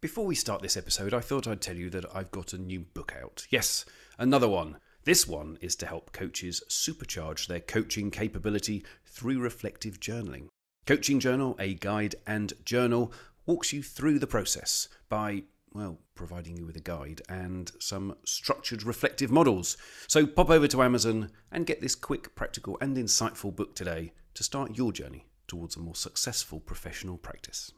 Before we start this episode, I thought I'd tell you that I've got a new book out. Yes, another one. This one is to help coaches supercharge their coaching capability through reflective journaling. Coaching Journal, a guide and journal, walks you through the process by, well, providing you with a guide and some structured reflective models. So pop over to Amazon and get this quick, practical, and insightful book today to start your journey towards a more successful professional practice.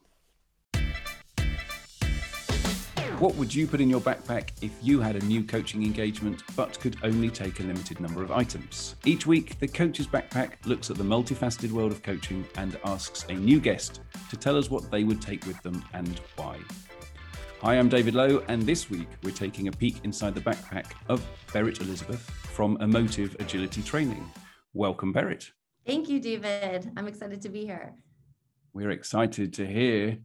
What would you put in your backpack if you had a new coaching engagement but could only take a limited number of items? Each week, the Coach's Backpack looks at the multifaceted world of coaching and asks a new guest to tell us what they would take with them and why. Hi, I'm David Lowe, and this week we're taking a peek inside the backpack of Berit Elizabeth from Emotive Agility Training. Welcome, Berit. Thank you, David. I'm excited to be here. We're excited to hear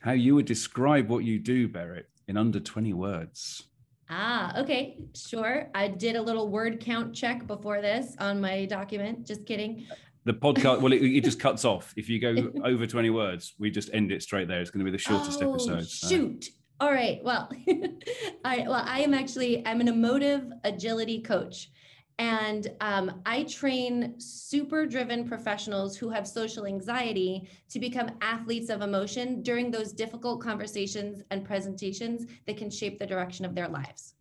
how you would describe what you do, Berit in under 20 words. Ah, okay, sure. I did a little word count check before this on my document. Just kidding. The podcast, well, it, it just cuts off. If you go over 20 words, we just end it straight there. It's going to be the shortest oh, episode. So. Shoot. All right. Well, I well, I am actually I'm an emotive agility coach. And um, I train super driven professionals who have social anxiety to become athletes of emotion during those difficult conversations and presentations that can shape the direction of their lives.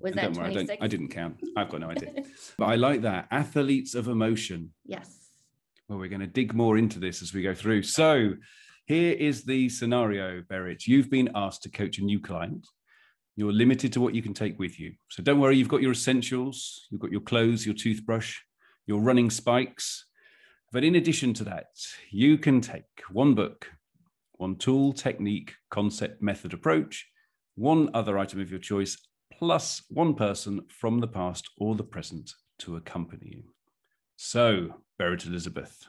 Was that 26? I, I, didn't count. I've got no idea. but I like that. Athletes of emotion. Yes. Well, we're going to dig more into this as we go through. So, here is the scenario, Berit. You've been asked to coach a new client you're limited to what you can take with you. So don't worry, you've got your essentials, you've got your clothes, your toothbrush, your running spikes. But in addition to that, you can take one book, one tool, technique, concept, method, approach, one other item of your choice, plus one person from the past or the present to accompany you. So, Berit Elizabeth,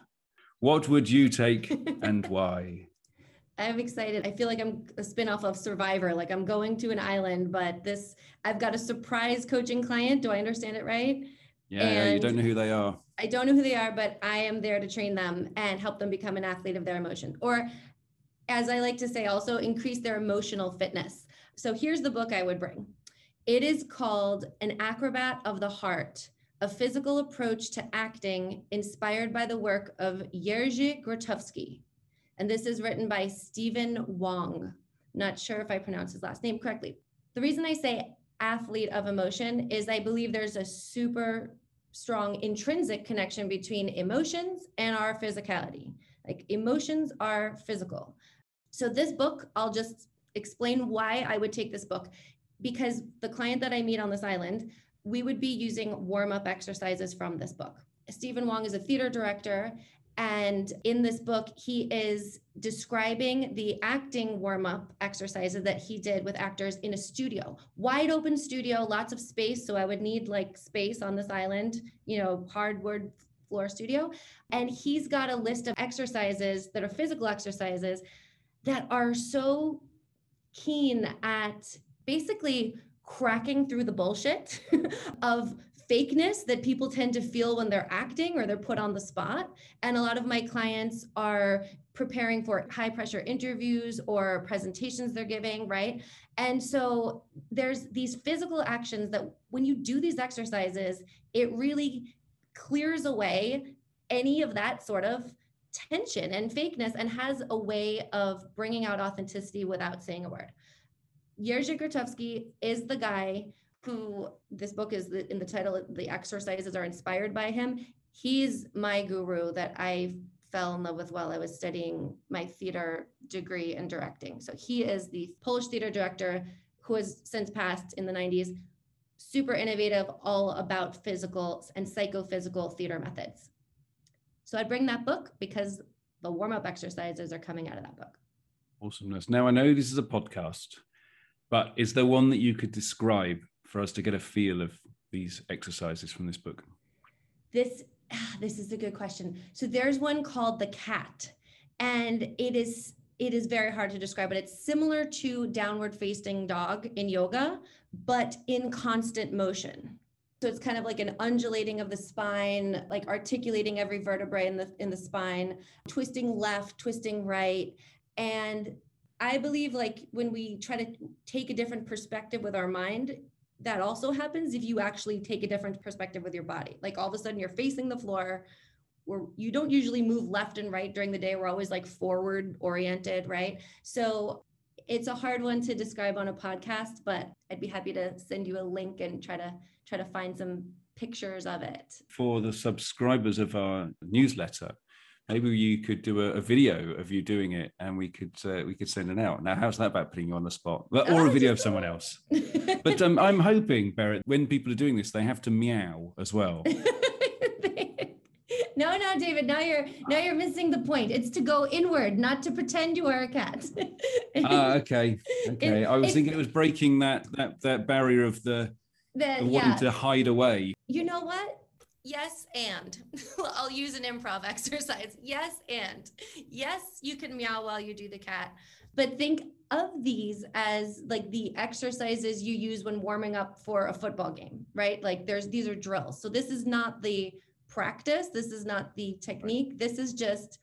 what would you take and why? I'm excited. I feel like I'm a spinoff of Survivor. Like I'm going to an island, but this I've got a surprise coaching client. Do I understand it right? Yeah, you don't know who they are. I don't know who they are, but I am there to train them and help them become an athlete of their emotion. Or as I like to say, also increase their emotional fitness. So here's the book I would bring. It is called An Acrobat of the Heart, a physical approach to acting inspired by the work of Jerzy Grotowski. And this is written by Stephen Wangh. Not sure if I pronounced his last name correctly. The reason I say athlete of emotion is I believe there's a super strong intrinsic connection between emotions and our physicality. Like emotions are physical. So, this book, I'll just explain why I would take this book. Because the client that I meet on this island, we would be using warm up exercises from this book. Stephen Wangh is a theater director and in this book, he is describing the acting warm up exercises that he did with actors in a studio, wide open studio, lots of space. So I would need like space on this island, you know, hardwood floor studio. And he's got a list of exercises that are physical exercises that are so keen at basically cracking through the bullshit of fakeness that people tend to feel when they're acting or they're put on the spot. And a lot of my clients are preparing for high pressure interviews or presentations they're giving, right? And so there's these physical actions that when you do these exercises, it really clears away any of that sort of tension and fakeness and has a way of bringing out authenticity without saying a word. Jerzy Grotowski is the guy who this book is the, in the title, the exercises are inspired by him. He's my guru that I fell in love with while I was studying my theater degree in directing. So he is the Polish theater director who has since passed in the 90s, super innovative, all about physical and psychophysical theater methods. So I'd bring that book because the warm up exercises are coming out of that book. Awesomeness. Now, I know this is a podcast, but is there one that you could describe for us to get a feel of these exercises from this book? This this is a good question. So there's one called the cat, and it is it is very hard to describe, but it's similar to downward facing dog in yoga, but in constant motion. So it's kind of like an undulating of the spine, like articulating every vertebrae in the in the spine, twisting left, twisting right, and I believe like when we try to take a different perspective with our mind, that also happens if you actually take a different perspective with your body. Like all of a sudden you're facing the floor where you don't usually move left and right during the day. We're always like forward oriented, right? So it's a hard one to describe on a podcast, but I'd be happy to send you a link and try to try to find some pictures of it. For the subscribers of our newsletter, maybe you could do a, a, video of you doing it and we could uh, we could send it out. Now how's that about putting you on the spot? Or oh, a video of someone else. But um, i'm hoping Berit when people are doing this they have to meow as well. No no david now you're now you're missing the point. It's to go inward not to pretend you are a cat. Ah okay okay. It, i was thinking it was breaking that that that barrier of the, the wanting yeah. to hide away. You know what yes and. I'll use an improv exercise. Yes and. Yes you can meow while you do the cat. But think of these as like the exercises you use when warming up for a football game right? Like there's these are drills. So this is not the practice. This is not the technique. This is just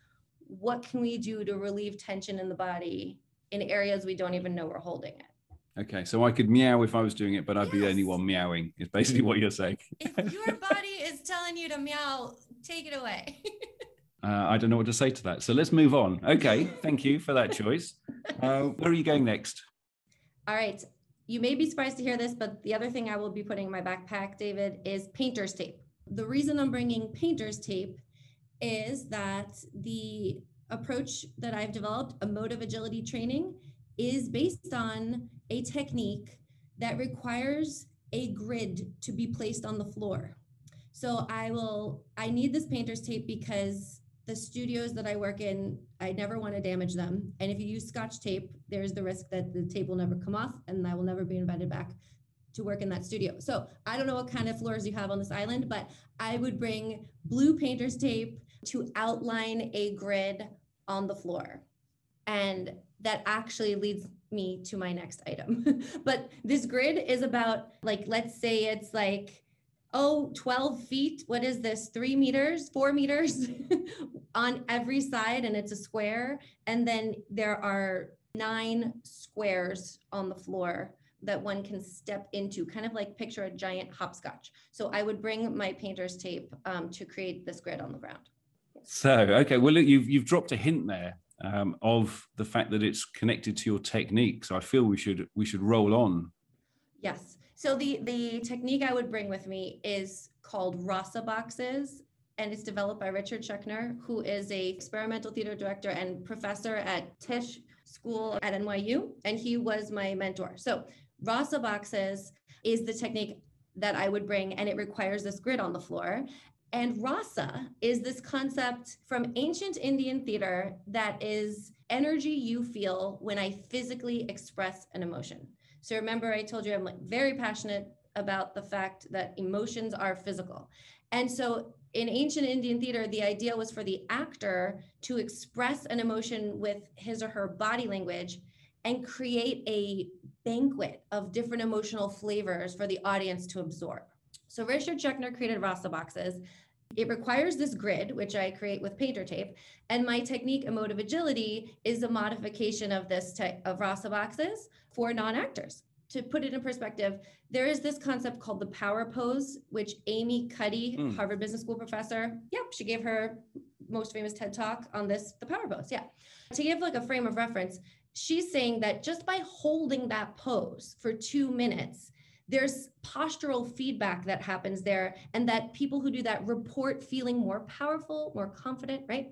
what can we do to relieve tension in the body in areas we don't even know we're holding it Okay, so I could meow if I was doing it, but I'd yes. be the only one meowing. Is basically what you're saying. if your body is telling you to meow, take it away. uh, I don't know what to say to that. So let's move on. Okay, thank you for that choice. Uh, where are you going next? All right. You may be surprised to hear this, but the other thing I will be putting in my backpack, David, is painter's tape. The reason I'm bringing painter's tape is that the approach that I've developed, emotive agility training, is based on a technique that requires a grid to be placed on the floor. So I will, I need this painter's tape because the studios that I work in, I never want to damage them. And if you use scotch tape, there's the risk that the tape will never come off and I will never be invited back to work in that studio. So I don't know what kind of floors you have on this island, but I would bring blue painter's tape to outline a grid on the floor. And that actually leads me to my next item. but this grid is about like, let's say it's like, oh, 12 feet. What is this? Three meters, four meters on every side, and it's a square. And then there are nine squares on the floor that one can step into, kind of like picture a giant hopscotch. So I would bring my painter's tape um, to create this grid on the ground. So, okay, well, look, you've, you've dropped a hint there um, of the fact that it's connected to your technique. So I feel we should we should roll on. Yes. So the the technique I would bring with me is called Rasa boxes, and it's developed by Richard Schechner, who is a experimental theater director and professor at Tisch School at NYU, and he was my mentor. So Rasa boxes is the technique that I would bring, and it requires this grid on the floor. And rasa is this concept from ancient Indian theater that is energy you feel when I physically express an emotion. So remember, I told you I'm like very passionate about the fact that emotions are physical. And so in ancient Indian theater, the idea was for the actor to express an emotion with his or her body language and create a banquet of different emotional flavors for the audience to absorb. So Richard Schechner created Rasa boxes it requires this grid, which I create with painter tape. And my technique, emotive agility, is a modification of this type of Rasa boxes for non-actors. To put it in perspective, there is this concept called the power pose, which Amy Cuddy, mm. Harvard Business School professor, yep, she gave her most famous TED talk on this, the power pose. Yeah. To give like a frame of reference, she's saying that just by holding that pose for two minutes, there's postural feedback that happens there and that people who do that report feeling more powerful more confident right?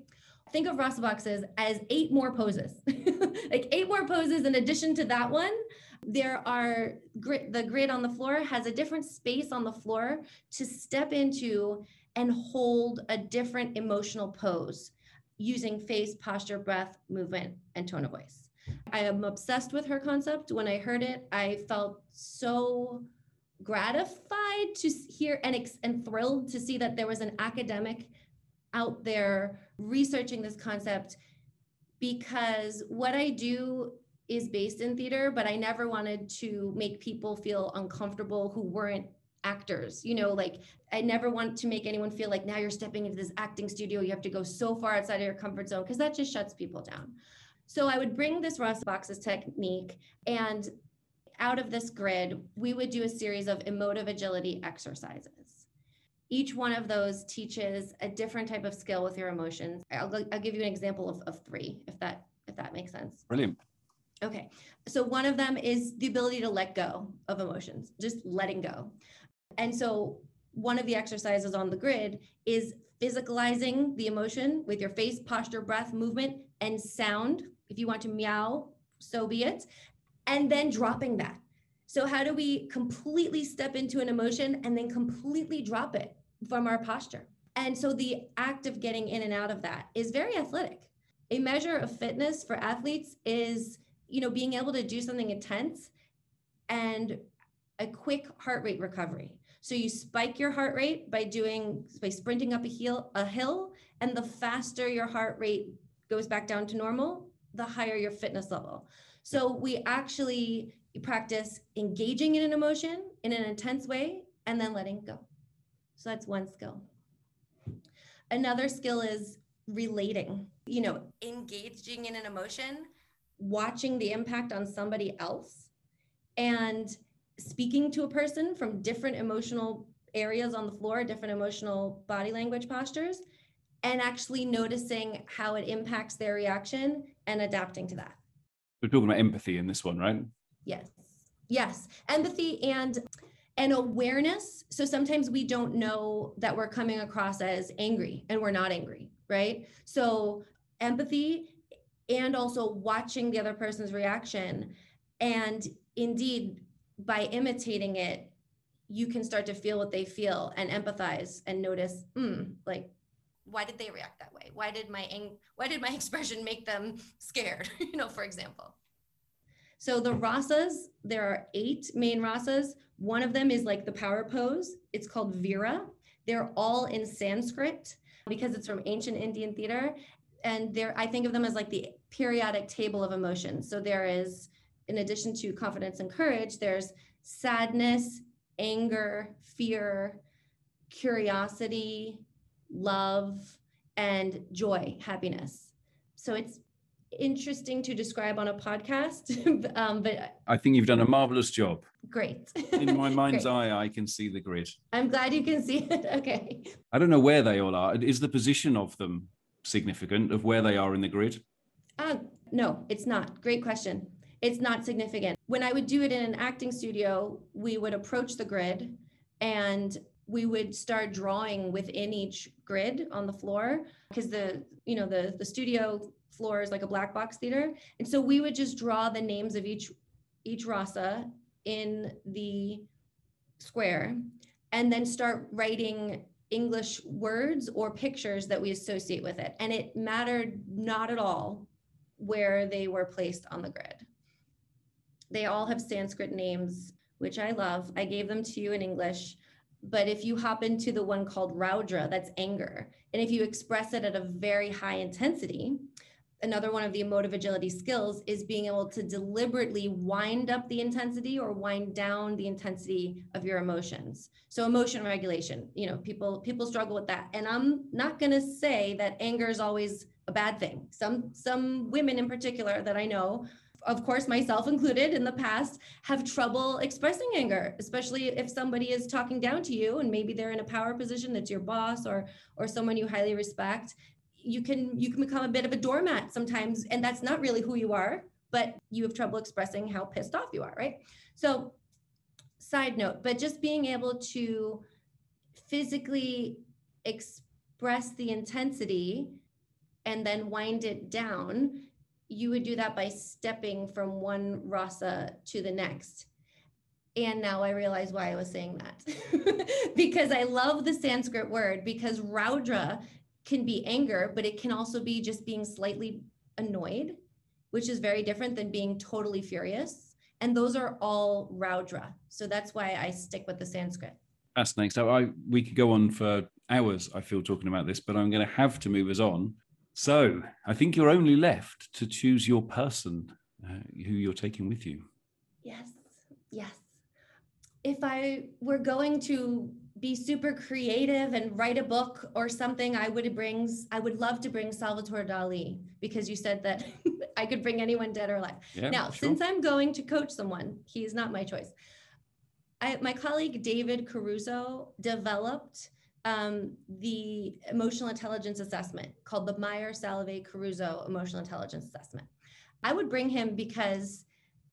Think of rasa boxes as eight more poses. Like eight more poses in addition to that one. There are the grid on the floor has a different space on the floor to step into and hold a different emotional pose using face posture breath movement and tone of voice I am obsessed with her concept. When I heard it, I felt so gratified to hear and, ex- and thrilled to see that there was an academic out there researching this concept because what I do is based in theater, but I never wanted to make people feel uncomfortable who weren't actors. You know, like I never want to make anyone feel like now you're stepping into this acting studio, you have to go so far outside of your comfort zone because that just shuts people down. So I would bring this Rasa boxes technique and out of this grid, we would do a series of emotive agility exercises. Each one of those teaches a different type of skill with your emotions. I'll, I'll give you an example of, of three, if that if that makes sense. Brilliant. Okay. So one of them is the ability to let go of emotions, just letting go. And so one of the exercises on the grid is physicalizing the emotion with your face, posture, breath, movement, and sound. If you want to meow, so be it. And then dropping that. So, how do we completely step into an emotion and then completely drop it from our posture? And so, the act of getting in and out of that is very athletic. A measure of fitness for athletes is, you know, being able to do something intense and a quick heart rate recovery. So you spike your heart rate by doing by sprinting up a hill a hill and the faster your heart rate goes back down to normal, the higher your fitness level. So we actually practice engaging in an emotion in an intense way and then letting go. So that's one skill. Another skill is relating, you know, engaging in an emotion, watching the impact on somebody else, and speaking to a person from different emotional areas on the floor, different emotional body language postures, and actually noticing how it impacts their reaction and adapting to that. We're talking about empathy in this one, right? Yes. Yes. Empathy and and awareness. So sometimes we don't know that we're coming across as angry and we're not angry, right? So empathy and also watching the other person's reaction and indeed by imitating it, you can start to feel what they feel and empathize and notice, hmm, like, why did they react that way? Why did my ang- why did my expression make them scared? you know, for example. So the rasas, there are eight main rasas. One of them is like the power pose. It's called Vira. They're all in Sanskrit because it's from ancient Indian theater. And there, I think of them as like the periodic table of emotions. So there is in addition to confidence and courage, there's sadness, anger, fear, curiosity, love, and joy, happiness. So it's interesting to describe on a podcast, um, but I think you've done a marvelous job. Great. In my mind's eye, I can see the grid. I'm glad you can see it. Okay. I don't know where they all are. Is the position of them significant of where they are in the grid? Uh, no, it's not. Great question it's not significant. When I would do it in an acting studio, we would approach the grid and we would start drawing within each grid on the floor because the you know the the studio floor is like a black box theater and so we would just draw the names of each each rasa in the square and then start writing english words or pictures that we associate with it and it mattered not at all where they were placed on the grid they all have Sanskrit names, which I love. I gave them to you in English. But if you hop into the one called Raudra, that's anger. And if you express it at a very high intensity, another one of the emotive agility skills is being able to deliberately wind up the intensity or wind down the intensity of your emotions. So emotion regulation you know people people struggle with that. And i'm not going to say that anger is always a bad thing. Some some women in particular that i know of course, myself included in the past, have trouble expressing anger, especially if somebody is talking down to you and maybe they're in a power position that's your boss or or someone you highly respect. You can you can become a bit of a doormat sometimes, and that's not really who you are, but you have trouble expressing how pissed off you are, right? So, side note, but just being able to physically express the intensity and then wind it down you would do that by stepping from one rasa to the next. And now I realize why I was saying that. because I love the Sanskrit word because Raudra can be anger, but it can also be just being slightly annoyed, which is very different than being totally furious. And those are all Raudra. So that's why I stick with the Sanskrit. Fascinating. So I we could go on for hours, I feel, talking about this, but I'm going to have to move us on so I think you're only left to choose your person uh, who you're taking with you. Yes, yes. If I were going to be super creative and write a book or something, I would bring, I would love to bring Salvatore Dali because you said that I could bring anyone dead or alive. Yeah, now, sure. since I'm going to coach someone, he's not my choice. I, my colleague David Caruso developed um, the emotional intelligence assessment called the Mayer Salovey Caruso Emotional Intelligence Assessment. I would bring him because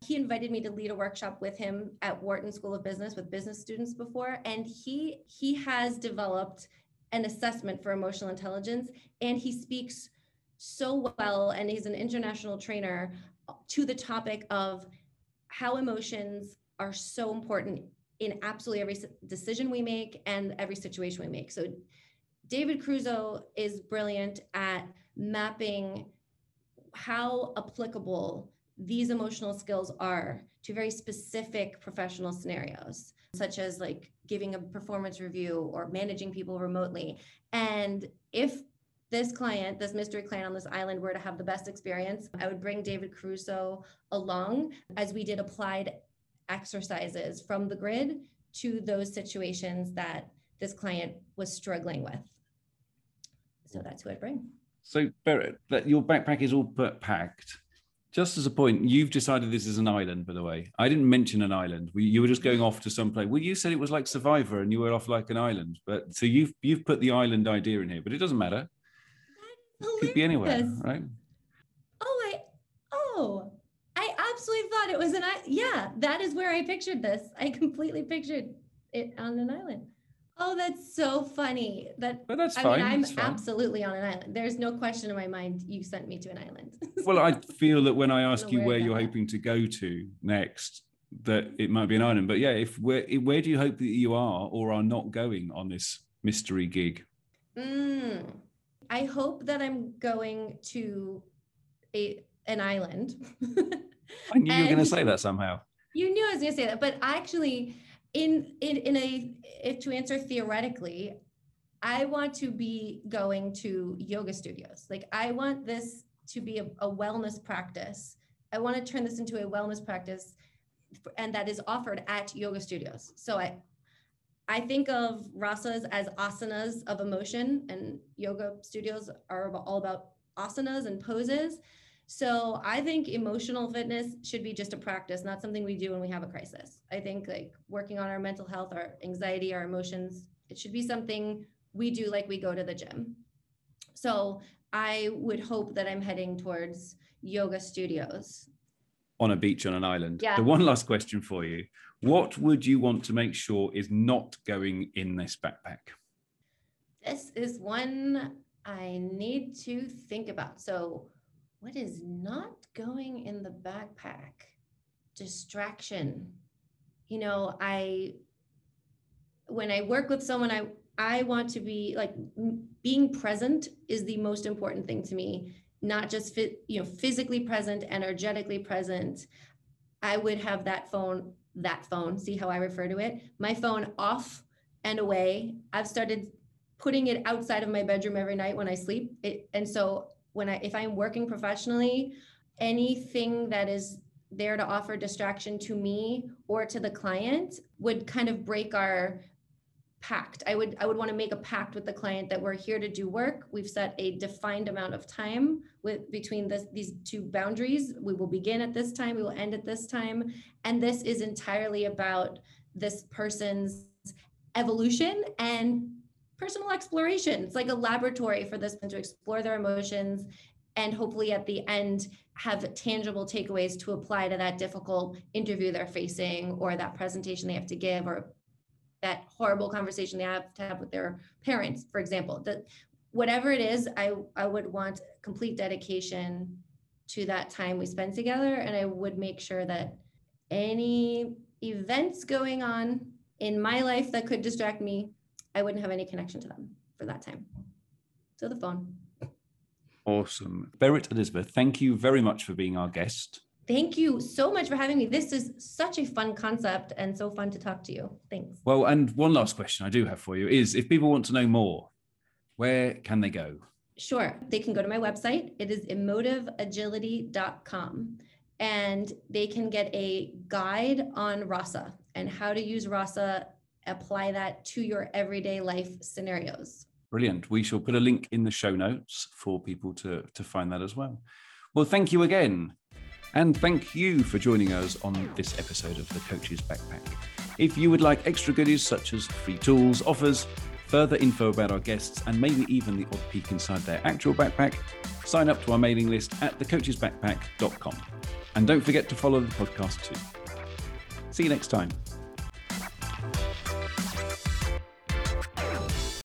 he invited me to lead a workshop with him at Wharton School of Business with business students before, and he he has developed an assessment for emotional intelligence, and he speaks so well, and he's an international trainer to the topic of how emotions are so important in absolutely every decision we make and every situation we make. So David Caruso is brilliant at mapping how applicable these emotional skills are to very specific professional scenarios, such as like giving a performance review or managing people remotely. And if this client, this mystery client on this island were to have the best experience, I would bring David Caruso along as we did applied exercises from the grid to those situations that this client was struggling with. So mm. that's who I'd bring. So, Berit, that your backpack is all packed. Just as a point, you've decided this is an island, by the way. I didn't mention an island. We, you were just going off to some place. Well, you said it was like Survivor, and you were off like an island. But so you've you've put the island idea in here, but it doesn't matter. It could be anywhere, right? Oh, I oh, thought it was an island. Yeah, that is where I pictured this. I completely pictured it on an island. Oh, that's so funny. That But that's I fine. mean, I'm that's fine. absolutely on an island. There's no question in my mind you sent me to an island. Well, I feel that when I ask you where where I got you're that. hoping to go to next, that it might be an island. But yeah, if where where do you hope that you are or are not going on this mystery gig? Mm. I hope that I'm going to a an island. I knew you were going to say that somehow. You knew I was going to say that, but actually, in in in a if to answer theoretically, I want to be going to yoga studios. Like I want this to be a, a wellness practice. I want to turn this into a wellness practice, and that is offered at yoga studios. So I. I think of rasas as asanas of emotion, and yoga studios are all about asanas and poses. So I think emotional fitness should be just a practice, not something we do when we have a crisis. I think like working on our mental health, our anxiety, our emotions, it should be something we do like we go to the gym. So I would hope that I'm heading towards yoga studios. on a beach on an island. Yeah. The one last question for you. What would you want to make sure is not going in this backpack? This is one I need to think about. So, what is not going in the backpack? Distraction. You know, I when I work with someone, I I want to be like being present is the most important thing to me. Not just fit, you know, physically present, energetically present. I would have that phone, that phone. See how I refer to it? My phone off and away. I've started putting it outside of my bedroom every night when I sleep. It, and so when I if I'm working professionally, anything that is there to offer distraction to me or to the client would kind of break our pact. I would I would want to make a pact with the client that we're here to do work. We've set a defined amount of time with between this these two boundaries. We will begin at this time, we will end at this time, and this is entirely about this person's evolution and personal exploration. It's like a laboratory for this one to explore their emotions and hopefully at the end have tangible takeaways to apply to that difficult interview they're facing or that presentation they have to give or that horrible conversation they have to have with their parents for example that whatever it is i i would want complete dedication to that time we spend together and i would make sure that any events going on in my life that could distract me i wouldn't have any connection to them for that time so the phone Awesome. Berit Elizabeth, thank you very much for being our guest. thank you so much for having me this is such a fun concept and so fun to talk to you thanks Well, and one last question I do have for you is if people want to know more, where can they go? Sure. They can go to my website. It is emotiveagility.com and they can get a guide on RASA and how to use RASA, apply that to your everyday life scenarios. Brilliant. We shall put a link in the show notes for people to, to find that as well. Well, thank you again. And thank you for joining us on this episode of The Coach's Backpack. If you would like extra goodies such as free tools, offers, further info about our guests, and maybe even the odd peek inside their actual backpack, sign up to our mailing list at thecoachsbackpack.com. And don't forget to follow the podcast too. See you next time.